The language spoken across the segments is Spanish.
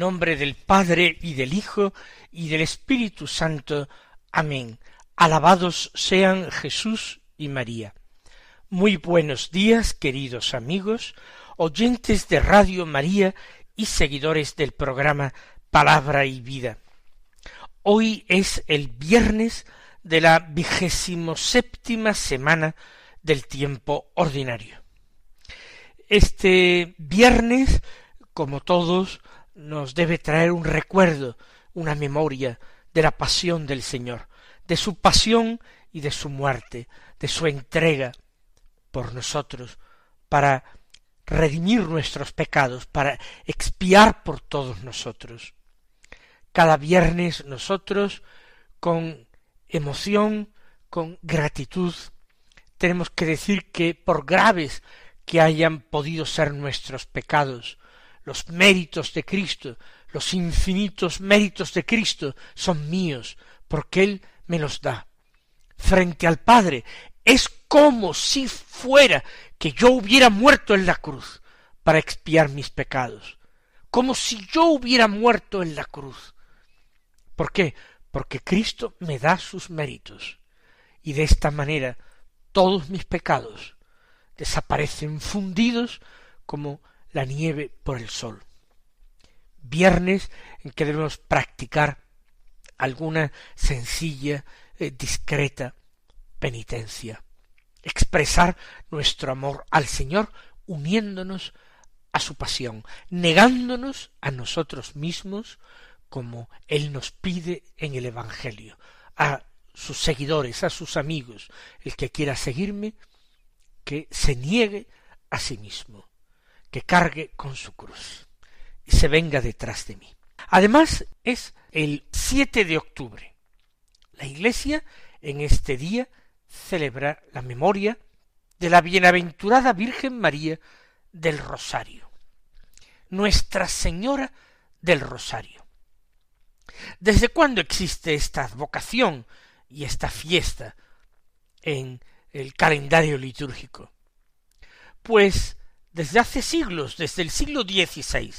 Nombre del Padre y del Hijo y del Espíritu Santo. Amén. Alabados sean Jesús y María. Muy buenos días, queridos amigos, oyentes de Radio María y seguidores del programa Palabra y Vida. Hoy es el viernes de la vigésimo séptima semana del tiempo ordinario. Este viernes, como todos, nos debe traer un recuerdo, una memoria de la pasión del Señor, de su pasión y de su muerte, de su entrega por nosotros, para redimir nuestros pecados, para expiar por todos nosotros. Cada viernes nosotros, con emoción, con gratitud, tenemos que decir que por graves que hayan podido ser nuestros pecados, los méritos de Cristo, los infinitos méritos de Cristo son míos, porque Él me los da. Frente al Padre es como si fuera que yo hubiera muerto en la cruz para expiar mis pecados, como si yo hubiera muerto en la cruz. ¿Por qué? Porque Cristo me da sus méritos, y de esta manera todos mis pecados desaparecen fundidos como la nieve por el sol. Viernes en que debemos practicar alguna sencilla, eh, discreta penitencia, expresar nuestro amor al Señor uniéndonos a su pasión, negándonos a nosotros mismos como Él nos pide en el Evangelio, a sus seguidores, a sus amigos, el que quiera seguirme, que se niegue a sí mismo, que cargue con su cruz y se venga detrás de mí. Además es el 7 de octubre. La Iglesia en este día celebra la memoria de la bienaventurada Virgen María del Rosario, Nuestra Señora del Rosario. ¿Desde cuándo existe esta advocación y esta fiesta en el calendario litúrgico? Pues desde hace siglos, desde el siglo XVI,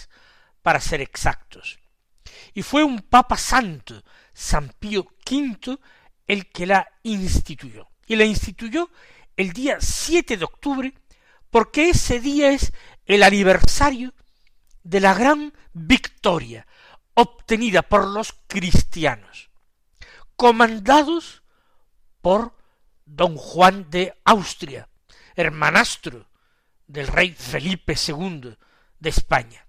para ser exactos. Y fue un Papa Santo, San Pío V, el que la instituyó. Y la instituyó el día 7 de octubre, porque ese día es el aniversario de la gran victoria obtenida por los cristianos, comandados por don Juan de Austria, hermanastro del rey Felipe II de España,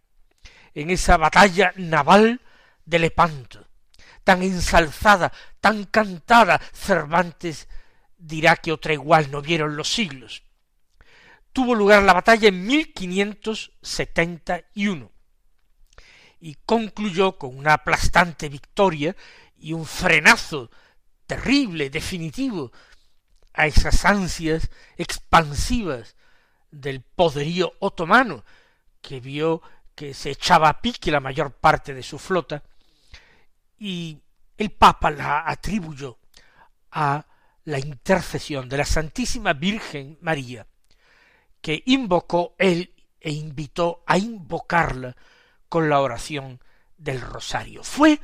en esa batalla naval de Lepanto, tan ensalzada, tan cantada, Cervantes dirá que otra igual no vieron los siglos. Tuvo lugar la batalla en 1571 y concluyó con una aplastante victoria y un frenazo terrible, definitivo, a esas ansias expansivas del poderío otomano, que vio que se echaba a pique la mayor parte de su flota, y el Papa la atribuyó a la intercesión de la Santísima Virgen María, que invocó él e invitó a invocarla con la oración del rosario. Fue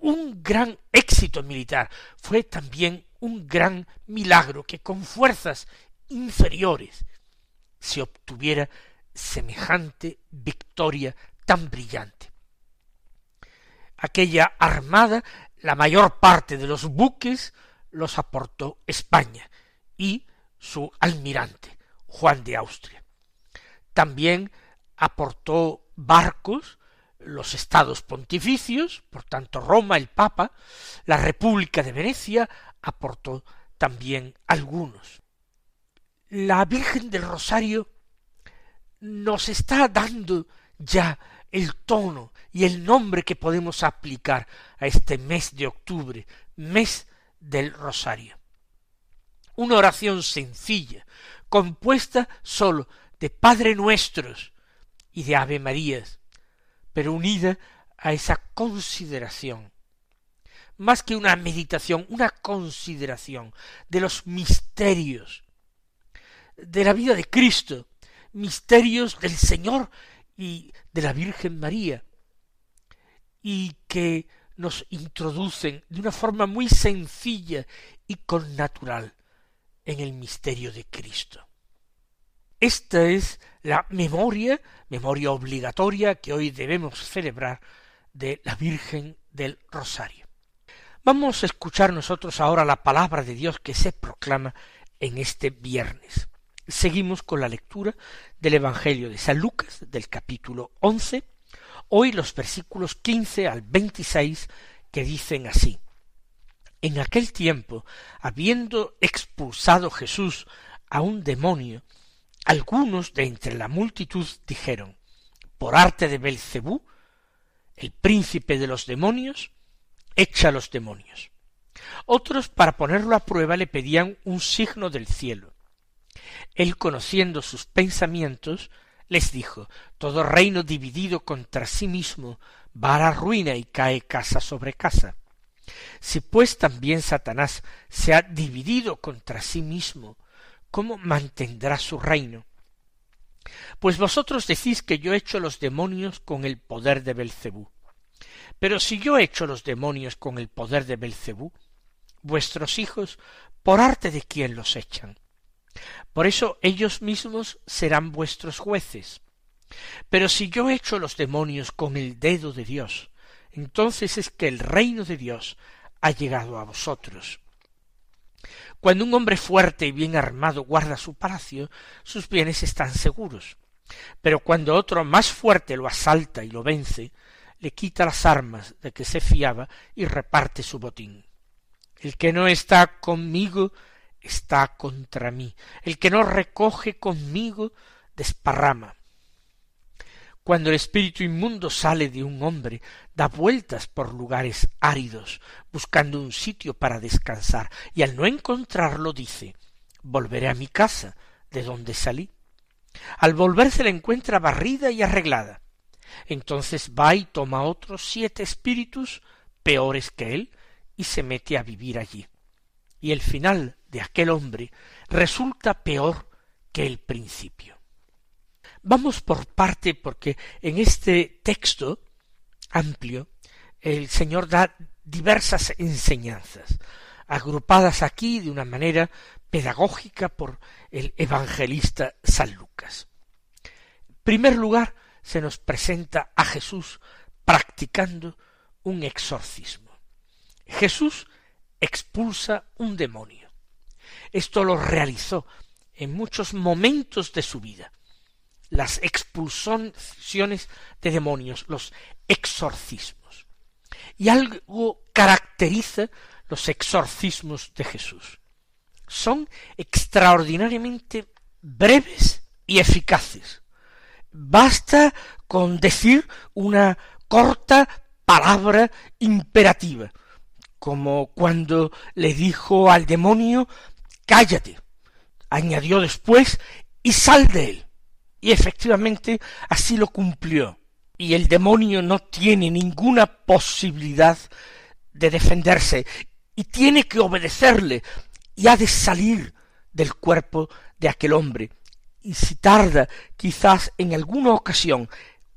un gran éxito militar, fue también un gran milagro que con fuerzas inferiores se obtuviera semejante victoria tan brillante. Aquella armada, la mayor parte de los buques los aportó España y su almirante, Juan de Austria. También aportó barcos los estados pontificios, por tanto Roma, el Papa, la República de Venecia aportó también algunos. La Virgen del Rosario nos está dando ya el tono y el nombre que podemos aplicar a este mes de octubre, mes del rosario. Una oración sencilla, compuesta sólo de Padre Nuestros y de Ave Marías, pero unida a esa consideración, más que una meditación, una consideración de los misterios de la vida de Cristo, misterios del Señor y de la Virgen María, y que nos introducen de una forma muy sencilla y connatural en el misterio de Cristo. Esta es la memoria, memoria obligatoria que hoy debemos celebrar de la Virgen del Rosario. Vamos a escuchar nosotros ahora la palabra de Dios que se proclama en este viernes. Seguimos con la lectura del Evangelio de San Lucas, del capítulo once, hoy los versículos quince al veintiséis que dicen así. En aquel tiempo, habiendo expulsado Jesús a un demonio, algunos de entre la multitud dijeron, por arte de Belcebú, el príncipe de los demonios, echa los demonios. Otros, para ponerlo a prueba, le pedían un signo del cielo. Él, conociendo sus pensamientos, les dijo, todo reino dividido contra sí mismo va a la ruina y cae casa sobre casa. Si pues también Satanás se ha dividido contra sí mismo, ¿cómo mantendrá su reino? Pues vosotros decís que yo he hecho los demonios con el poder de Belcebú. Pero si yo he hecho los demonios con el poder de Belcebú, vuestros hijos, ¿por arte de quién los echan? Por eso ellos mismos serán vuestros jueces. Pero si yo he hecho los demonios con el dedo de Dios, entonces es que el reino de Dios ha llegado a vosotros. Cuando un hombre fuerte y bien armado guarda su palacio, sus bienes están seguros. Pero cuando otro más fuerte lo asalta y lo vence, le quita las armas de que se fiaba y reparte su botín. El que no está conmigo está contra mí. El que no recoge conmigo desparrama. Cuando el espíritu inmundo sale de un hombre, da vueltas por lugares áridos, buscando un sitio para descansar, y al no encontrarlo dice volveré a mi casa, de donde salí. Al volver se la encuentra barrida y arreglada. Entonces va y toma otros siete espíritus peores que él, y se mete a vivir allí. Y el final de aquel hombre resulta peor que el principio. Vamos por parte porque en este texto amplio el Señor da diversas enseñanzas, agrupadas aquí de una manera pedagógica por el evangelista San Lucas. En primer lugar, se nos presenta a Jesús practicando un exorcismo. Jesús expulsa un demonio. Esto lo realizó en muchos momentos de su vida las expulsiones de demonios, los exorcismos. Y algo caracteriza los exorcismos de Jesús. Son extraordinariamente breves y eficaces. Basta con decir una corta palabra imperativa, como cuando le dijo al demonio cállate. Añadió después y sal de él. Y efectivamente así lo cumplió. Y el demonio no tiene ninguna posibilidad de defenderse y tiene que obedecerle y ha de salir del cuerpo de aquel hombre. Y si tarda quizás en alguna ocasión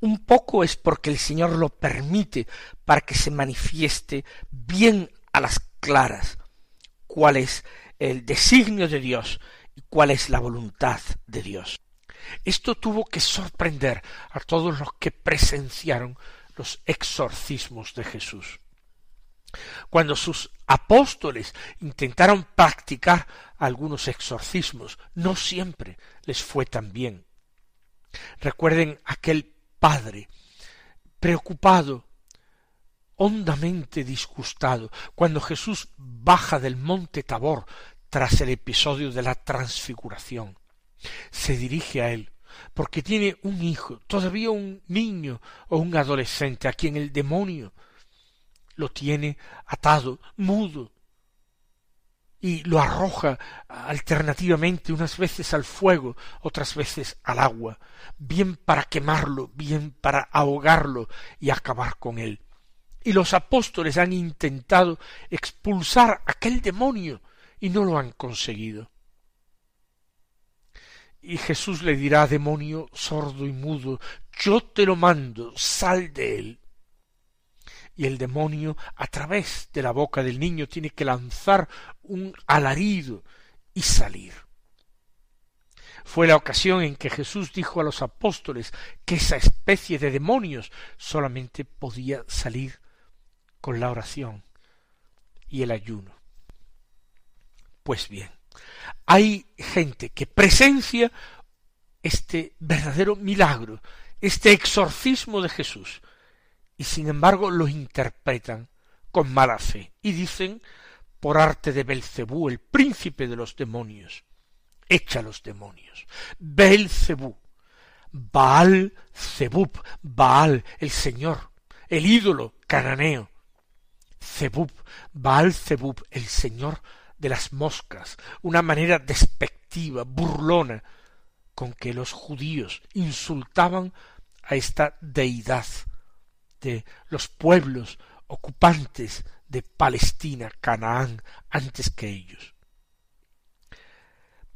un poco es porque el Señor lo permite para que se manifieste bien a las claras cuál es el designio de Dios y cuál es la voluntad de Dios. Esto tuvo que sorprender a todos los que presenciaron los exorcismos de Jesús. Cuando sus apóstoles intentaron practicar algunos exorcismos, no siempre les fue tan bien. Recuerden aquel padre preocupado, hondamente disgustado, cuando Jesús baja del monte Tabor tras el episodio de la transfiguración se dirige a él porque tiene un hijo, todavía un niño o un adolescente a quien el demonio lo tiene atado, mudo, y lo arroja alternativamente unas veces al fuego, otras veces al agua, bien para quemarlo, bien para ahogarlo y acabar con él. Y los apóstoles han intentado expulsar aquel demonio y no lo han conseguido. Y Jesús le dirá, demonio sordo y mudo, yo te lo mando, sal de él y el demonio a través de la boca del niño tiene que lanzar un alarido y salir. Fue la ocasión en que Jesús dijo a los apóstoles que esa especie de demonios solamente podía salir con la oración y el ayuno. Pues bien, hay gente que presencia este verdadero milagro, este exorcismo de Jesús, y sin embargo lo interpretan con mala fe y dicen por arte de Belcebú, el príncipe de los demonios, echa los demonios. Belcebú, Baal Zebub, Baal, el Señor, el ídolo cananeo. Zebub, Baal Zebub, el Señor de las moscas, una manera despectiva, burlona, con que los judíos insultaban a esta deidad los pueblos ocupantes de Palestina, Canaán, antes que ellos.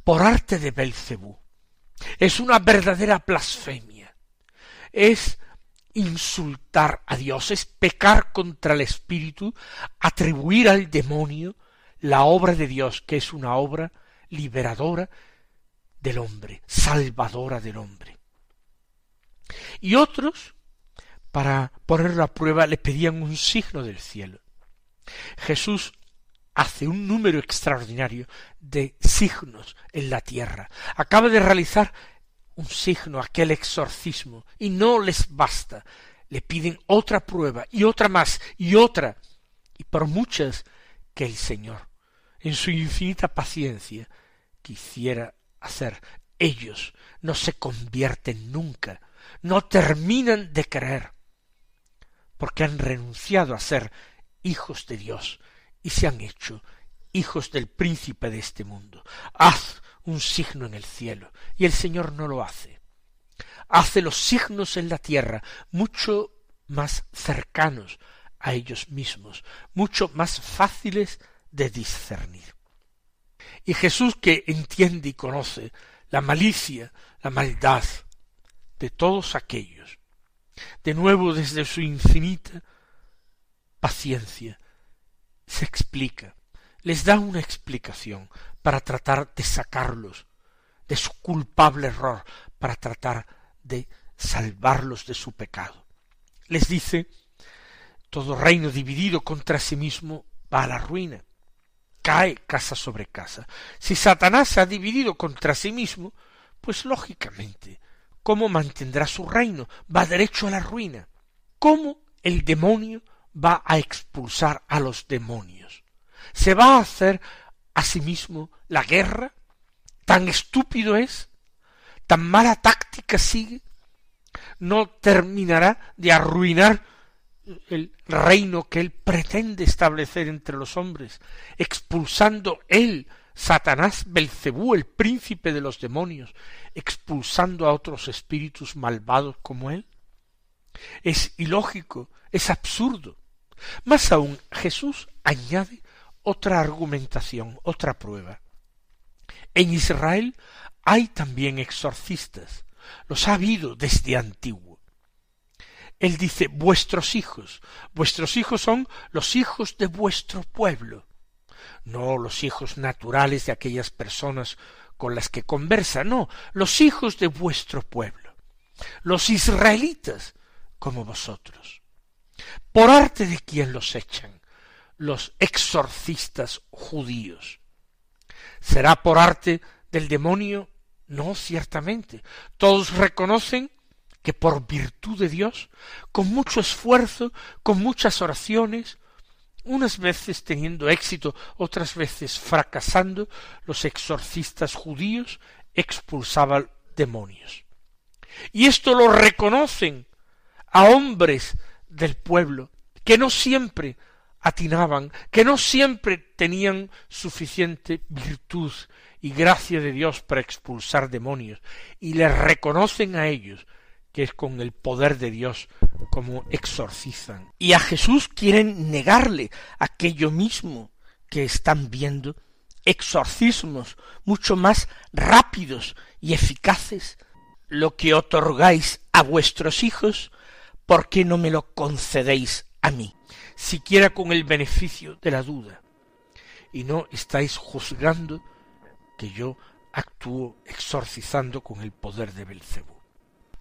Por arte de Belcebú. Es una verdadera blasfemia. Es insultar a Dios, es pecar contra el Espíritu, atribuir al demonio la obra de Dios, que es una obra liberadora del hombre, salvadora del hombre. Y otros para ponerlo a prueba le pedían un signo del cielo. Jesús hace un número extraordinario de signos en la tierra. Acaba de realizar un signo, aquel exorcismo, y no les basta. Le piden otra prueba y otra más y otra, y por muchas que el Señor, en su infinita paciencia, quisiera hacer. Ellos no se convierten nunca, no terminan de creer, porque han renunciado a ser hijos de Dios y se han hecho hijos del príncipe de este mundo. Haz un signo en el cielo, y el Señor no lo hace. Hace los signos en la tierra mucho más cercanos a ellos mismos, mucho más fáciles de discernir. Y Jesús que entiende y conoce la malicia, la maldad de todos aquellos de nuevo desde su infinita paciencia, se explica, les da una explicación para tratar de sacarlos de su culpable error, para tratar de salvarlos de su pecado. Les dice, todo reino dividido contra sí mismo va a la ruina, cae casa sobre casa. Si Satanás se ha dividido contra sí mismo, pues lógicamente ¿Cómo mantendrá su reino? Va derecho a la ruina. ¿Cómo el demonio va a expulsar a los demonios? ¿Se va a hacer a sí mismo la guerra? ¿Tan estúpido es? ¿Tan mala táctica sigue? ¿No terminará de arruinar el reino que él pretende establecer entre los hombres, expulsando él Satanás Belcebú, el príncipe de los demonios, expulsando a otros espíritus malvados como él? Es ilógico, es absurdo. Más aún, Jesús añade otra argumentación, otra prueba. En Israel hay también exorcistas, los ha habido desde antiguo. Él dice vuestros hijos, vuestros hijos son los hijos de vuestro pueblo no los hijos naturales de aquellas personas con las que conversa, no, los hijos de vuestro pueblo, los israelitas como vosotros. ¿Por arte de quién los echan? Los exorcistas judíos. ¿Será por arte del demonio? No, ciertamente. Todos reconocen que por virtud de Dios, con mucho esfuerzo, con muchas oraciones, unas veces teniendo éxito, otras veces fracasando, los exorcistas judíos expulsaban demonios. Y esto lo reconocen a hombres del pueblo, que no siempre atinaban, que no siempre tenían suficiente virtud y gracia de Dios para expulsar demonios, y les reconocen a ellos que es con el poder de Dios como exorcizan. Y a Jesús quieren negarle aquello mismo que están viendo, exorcismos mucho más rápidos y eficaces. Lo que otorgáis a vuestros hijos, ¿por qué no me lo concedéis a mí? Siquiera con el beneficio de la duda. Y no estáis juzgando que yo actúo exorcizando con el poder de Belcebú.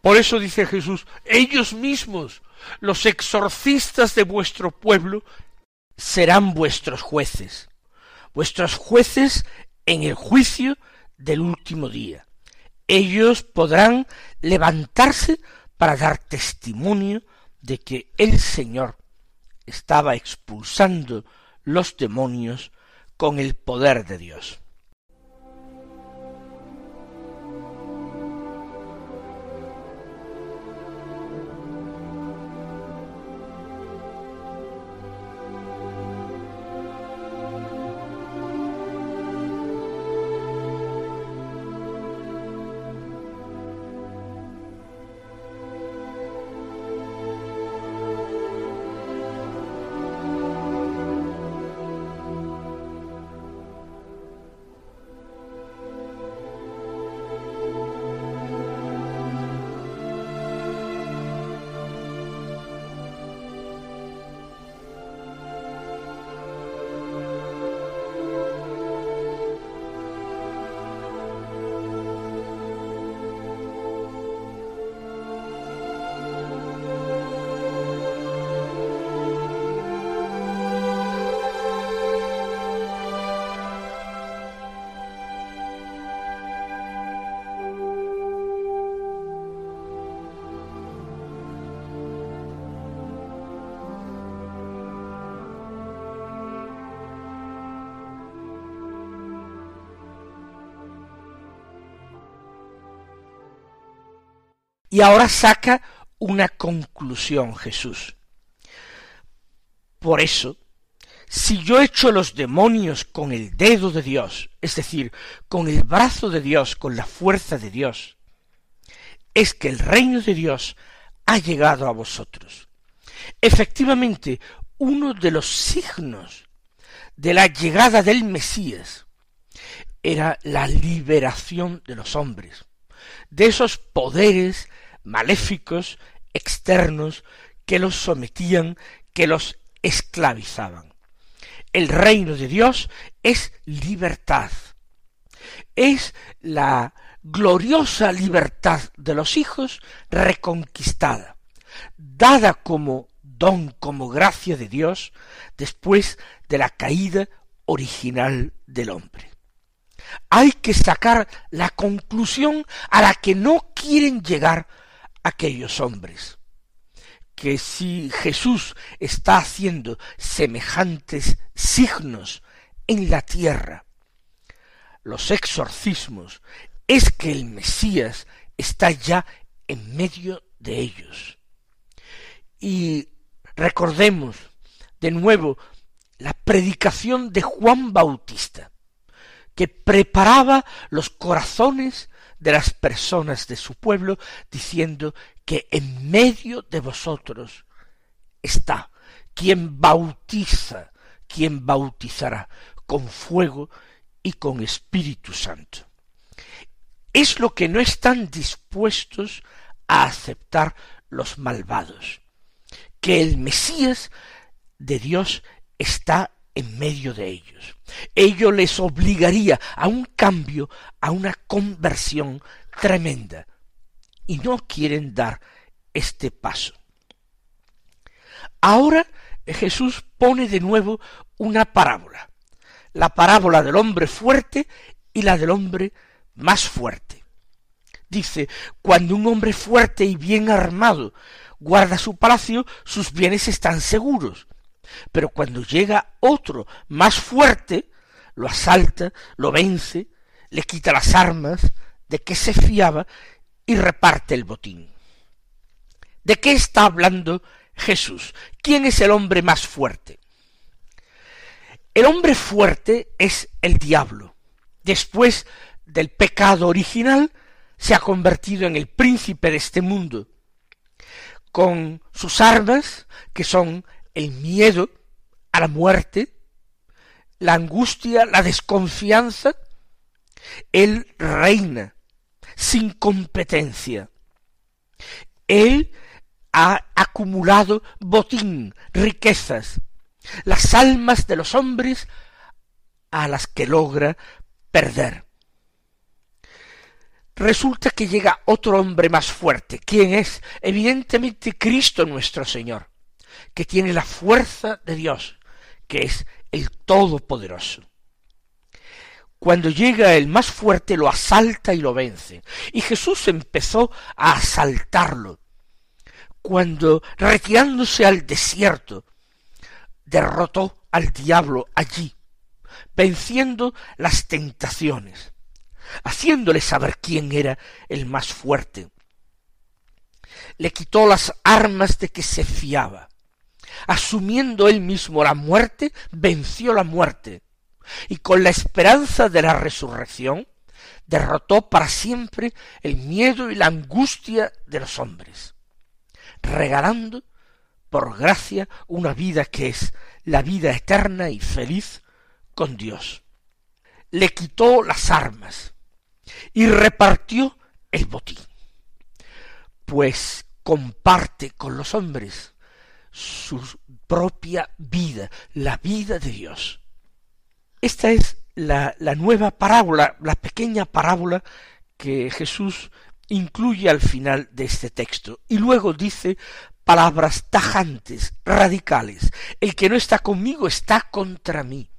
Por eso dice Jesús, ellos mismos, los exorcistas de vuestro pueblo, serán vuestros jueces, vuestros jueces en el juicio del último día. Ellos podrán levantarse para dar testimonio de que el Señor estaba expulsando los demonios con el poder de Dios. Y ahora saca una conclusión Jesús. Por eso, si yo echo los demonios con el dedo de Dios, es decir, con el brazo de Dios, con la fuerza de Dios, es que el reino de Dios ha llegado a vosotros. Efectivamente, uno de los signos de la llegada del Mesías era la liberación de los hombres, de esos poderes maléficos externos que los sometían, que los esclavizaban. El reino de Dios es libertad. Es la gloriosa libertad de los hijos reconquistada, dada como don, como gracia de Dios, después de la caída original del hombre. Hay que sacar la conclusión a la que no quieren llegar aquellos hombres que si Jesús está haciendo semejantes signos en la tierra, los exorcismos, es que el Mesías está ya en medio de ellos. Y recordemos de nuevo la predicación de Juan Bautista, que preparaba los corazones de las personas de su pueblo, diciendo que en medio de vosotros está quien bautiza, quien bautizará con fuego y con Espíritu Santo. Es lo que no están dispuestos a aceptar los malvados, que el Mesías de Dios está en medio de ellos. Ello les obligaría a un cambio, a una conversión tremenda. Y no quieren dar este paso. Ahora Jesús pone de nuevo una parábola, la parábola del hombre fuerte y la del hombre más fuerte. Dice, cuando un hombre fuerte y bien armado guarda su palacio, sus bienes están seguros. Pero cuando llega otro más fuerte, lo asalta, lo vence, le quita las armas de que se fiaba y reparte el botín. ¿De qué está hablando Jesús? ¿Quién es el hombre más fuerte? El hombre fuerte es el diablo. Después del pecado original, se ha convertido en el príncipe de este mundo, con sus armas, que son el miedo a la muerte, la angustia, la desconfianza, él reina sin competencia. Él ha acumulado botín, riquezas, las almas de los hombres a las que logra perder. Resulta que llega otro hombre más fuerte. ¿Quién es? Evidentemente Cristo nuestro Señor, que tiene la fuerza de Dios, que es el Todopoderoso. Cuando llega el más fuerte lo asalta y lo vence. Y Jesús empezó a asaltarlo. Cuando, retirándose al desierto, derrotó al diablo allí, venciendo las tentaciones, haciéndole saber quién era el más fuerte. Le quitó las armas de que se fiaba. Asumiendo él mismo la muerte, venció la muerte, y con la esperanza de la resurrección, derrotó para siempre el miedo y la angustia de los hombres, regalando por gracia una vida que es la vida eterna y feliz con Dios. Le quitó las armas y repartió el botín, pues comparte con los hombres su propia vida, la vida de Dios. Esta es la, nueva parábola, la pequeña parábola que Jesús incluye al final de este texto. Y luego dice palabras tajantes, radicales. El que no está conmigo está contra mí.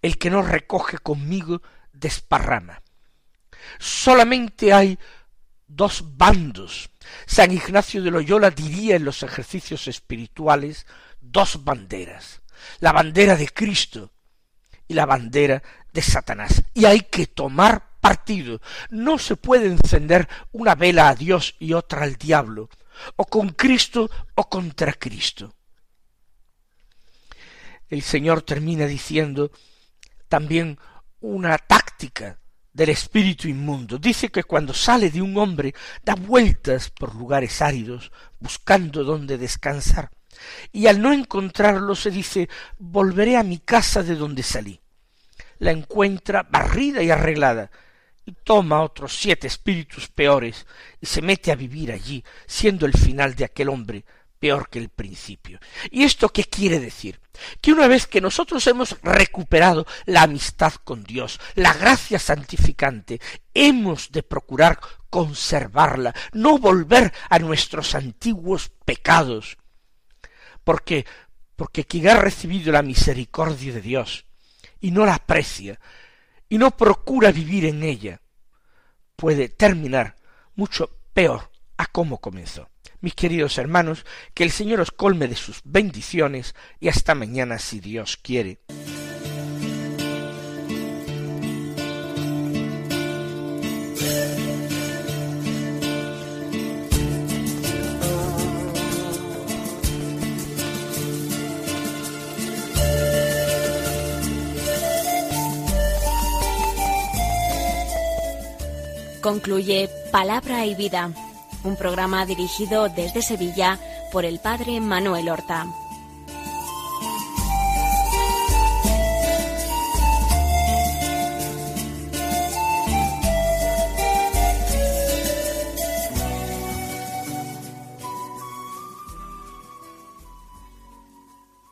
El que no recoge conmigo desparrama. Solamente hay dos bandos. San Ignacio de Loyola diría en los ejercicios espirituales dos banderas. La bandera de Cristo, y la bandera de Satanás. Y hay que tomar partido. No se puede encender una vela a Dios y otra al diablo, o con Cristo o contra Cristo. El Señor termina diciendo también una táctica del espíritu inmundo. Dice que cuando sale de un hombre da vueltas por lugares áridos, buscando dónde descansar y al no encontrarlo se dice volveré a mi casa de donde salí. La encuentra barrida y arreglada, y toma otros siete espíritus peores y se mete a vivir allí, siendo el final de aquel hombre peor que el principio. ¿Y esto qué quiere decir? Que una vez que nosotros hemos recuperado la amistad con Dios, la gracia santificante, hemos de procurar conservarla, no volver a nuestros antiguos pecados, porque porque quien ha recibido la misericordia de Dios y no la aprecia y no procura vivir en ella, puede terminar mucho peor a cómo comenzó. Mis queridos hermanos, que el Señor os colme de sus bendiciones y hasta mañana si Dios quiere. Concluye Palabra y Vida, un programa dirigido desde Sevilla por el Padre Manuel Horta.